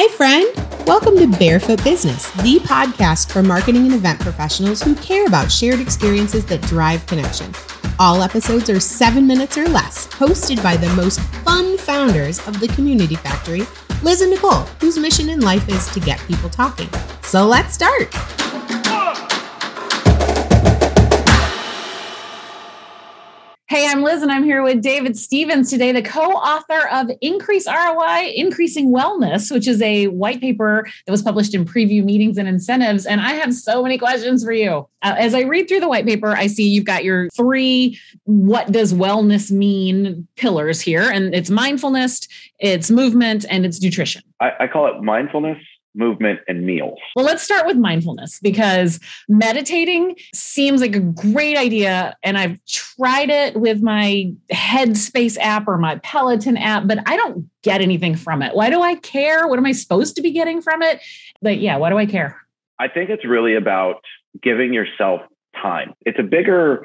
Hi, friend. Welcome to Barefoot Business, the podcast for marketing and event professionals who care about shared experiences that drive connection. All episodes are seven minutes or less, hosted by the most fun founders of the Community Factory, Liz and Nicole, whose mission in life is to get people talking. So let's start. Hey, I'm Liz, and I'm here with David Stevens today, the co author of Increase ROI Increasing Wellness, which is a white paper that was published in Prevue Meetings and Incentives. And I have so many questions for you. Uh, as I read through the white paper, I see you've got your three what does wellness mean pillars here, and it's mindfulness, it's movement, and it's nutrition. I, I call it mindfulness, movement, and meals. Well, let's start with mindfulness because meditating seems like a great idea. And I've tried it with my Headspace app or my Peloton app, but I don't get anything from it. Why do I care? What am I supposed to be getting from it? But yeah, why do I care? I think it's really about giving yourself time. It's a bigger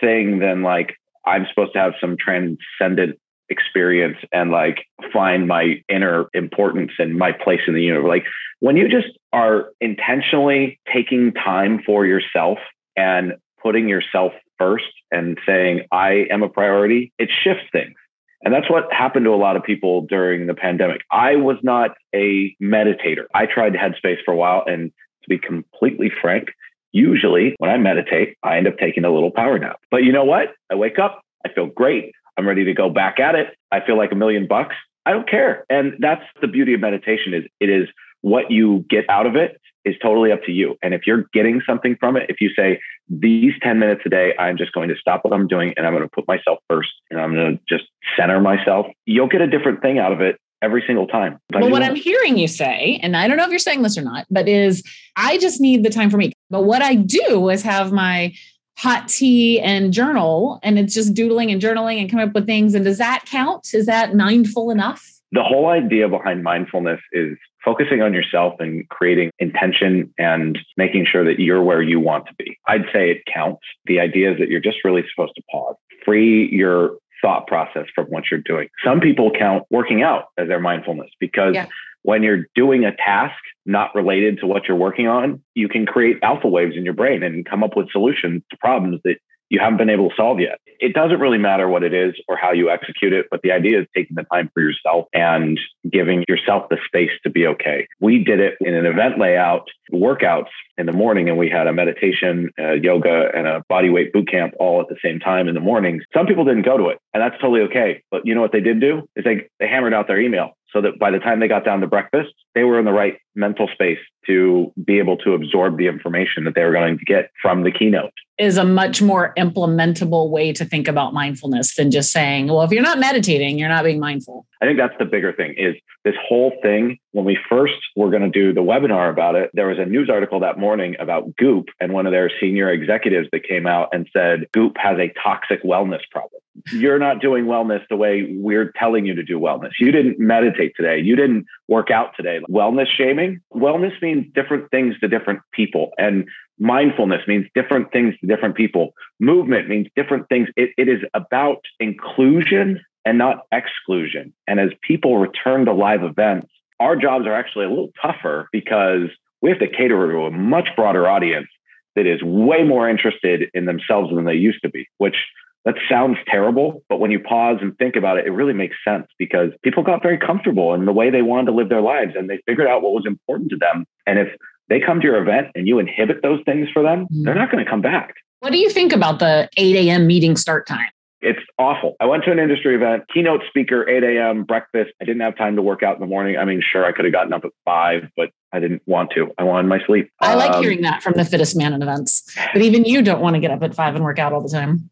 thing than like, I'm supposed to have some transcendent experience and like find my inner importance and my place in the universe. Like when you just are intentionally taking time for yourself and putting yourself first and saying, I am a priority, it shifts things. And that's what happened to a lot of people during the pandemic. I was not a meditator. I tried Headspace for a while. And to be completely frank, usually when I meditate, I end up taking a little power nap. But you know what? I wake up, I feel great. I'm ready to go back at it. I feel like a million bucks. I don't care. And that's the beauty of meditation is it is what you get out of it is totally up to you. And if you're getting something from it, if you say, these 10 minutes a day, I'm just going to stop what I'm doing and I'm going to put myself first and I'm going to just center myself, you'll get a different thing out of it every single time. Well, what I'm hearing you say, and I don't know if you're saying this or not, but is I just need the time for me. But what I do is have my hot tea and journal and it's just doodling and journaling and coming up with things. And does that count? Is that mindful enough? The whole idea behind mindfulness is focusing on yourself and creating intention and making sure that you're where you want to be. I'd say it counts. The idea is that you're just really supposed to pause, free your thought process from what you're doing. Some people count working out as their mindfulness because yeah. When you're doing a task not related to what you're working on, you can create alpha waves in your brain and come up with solutions to problems that you haven't been able to solve yet. It doesn't really matter what it is or how you execute it, but the idea is taking the time for yourself and giving yourself the space to be okay. We did it in an event layout, workouts in the morning, and we had a meditation, a yoga, and a body weight boot camp all at the same time in the mornings. Some people didn't go to it, and that's totally okay. But you know what they did do is they, they hammered out their email so that by the time they got down to breakfast, they were in the right mental space to be able to absorb the information that they were going to get from the keynote. Is a much more implementable way to think about mindfulness than just saying, well, if you're not meditating, you're not being mindful. I think that's the bigger thing is this whole thing. When we first were going to do the webinar about it, there was a news article that morning about Goop and one of their senior executives that came out and said Goop has a toxic wellness problem. You're not doing wellness the way we're telling you to do wellness. You didn't meditate today. You didn't work out today. Wellness shaming, wellness means different things to different people. And mindfulness means different things to different people. Movement means different things. It, it is about inclusion and not exclusion. And as people return to live events, our jobs are actually a little tougher because we have to cater to a much broader audience that is way more interested in themselves than they used to be, which that sounds terrible, but when you pause and think about it, it really makes sense because people got very comfortable in the way they wanted to live their lives and they figured out what was important to them. And if they come to your event and you inhibit those things for them, they're mm. not going to come back. What do you think about the 8 a.m. meeting start time? It's awful. I went to an industry event, keynote speaker, 8 a.m., breakfast. I didn't have time to work out in the morning. I mean, sure, I could have gotten up at five, but I didn't want to. I wanted my sleep. I like um, hearing that from the fittest man in events. But even you don't want to get up at five and work out all the time.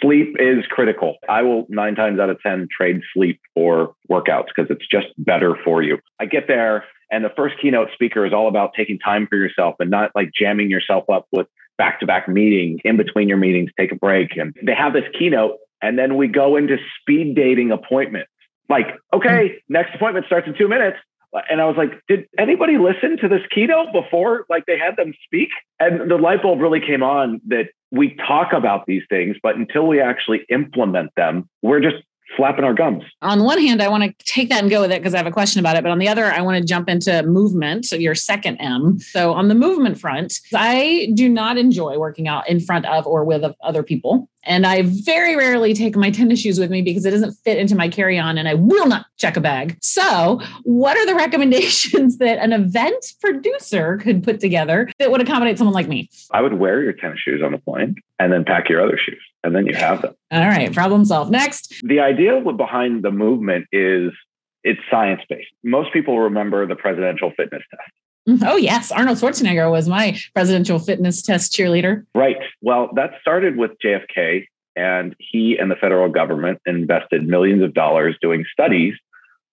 Sleep is critical. I will nine times out of 10 trade sleep for workouts because it's just better for you. I get there, and the first keynote speaker is all about taking time for yourself and not like jamming yourself up with back to back meetings in between your meetings, take a break. And they have this keynote and then we go into speed dating appointments. Like, okay, hmm. next appointment starts in two minutes. And I was like, did anybody listen to this keynote before like they had them speak? And the light bulb really came on that we talk about these things, but until we actually implement them, we're just flapping our gums. On one hand, I want to take that and go with it because I have a question about it. But on the other, I want to jump into movement, so your second M. So on the movement front, I do not enjoy working out in front of or with other people. And I very rarely take my tennis shoes with me because it doesn't fit into my carry on and I will not check a bag. So, what are the recommendations that an event producer could put together that would accommodate someone like me? I would wear your tennis shoes on the plane and then pack your other shoes and then you have them. All right, problem solved. Next. The idea behind the movement is it's science based. Most people remember the presidential fitness test. Mm-hmm. Oh, yes. Arnold Schwarzenegger was my presidential fitness test cheerleader. Right. Well, that started with JFK, and he and the federal government invested millions of dollars doing studies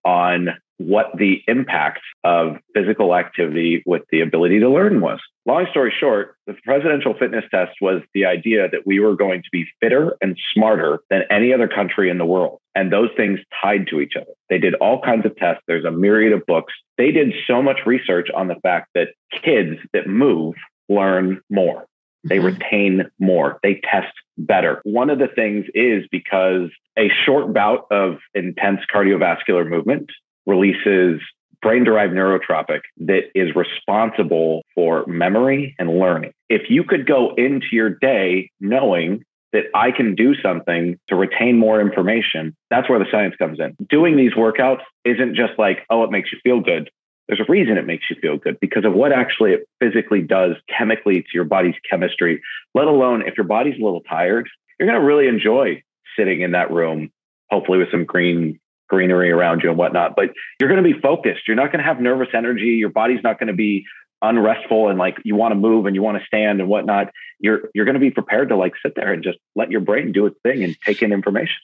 on what the impact of physical activity with the ability to learn was. Long story short, the presidential fitness test was the idea that we were going to be fitter and smarter than any other country in the world. And those things tied to each other. They did all kinds of tests. There's a myriad of books. They did so much research on the fact that kids that move learn more. They mm-hmm. retain more. They test better. One of the things is because a short bout of intense cardiovascular movement releases brain derived neurotrophic that is responsible for memory and learning. If you could go into your day knowing that I can do something to retain more information, that's where the science comes in. Doing these workouts isn't just like, oh, it makes you feel good. There's a reason it makes you feel good because of what actually it physically does chemically to your body's chemistry, let alone if your body's a little tired, you're going to really enjoy sitting in that room, hopefully with some green greenery around you and whatnot. But you're going to be focused. You're not going to have nervous energy. Your body's not going to be unrestful and like you want to move and you want to stand and whatnot. You're you're going to be prepared to like sit there and just let your brain do its thing and take in information.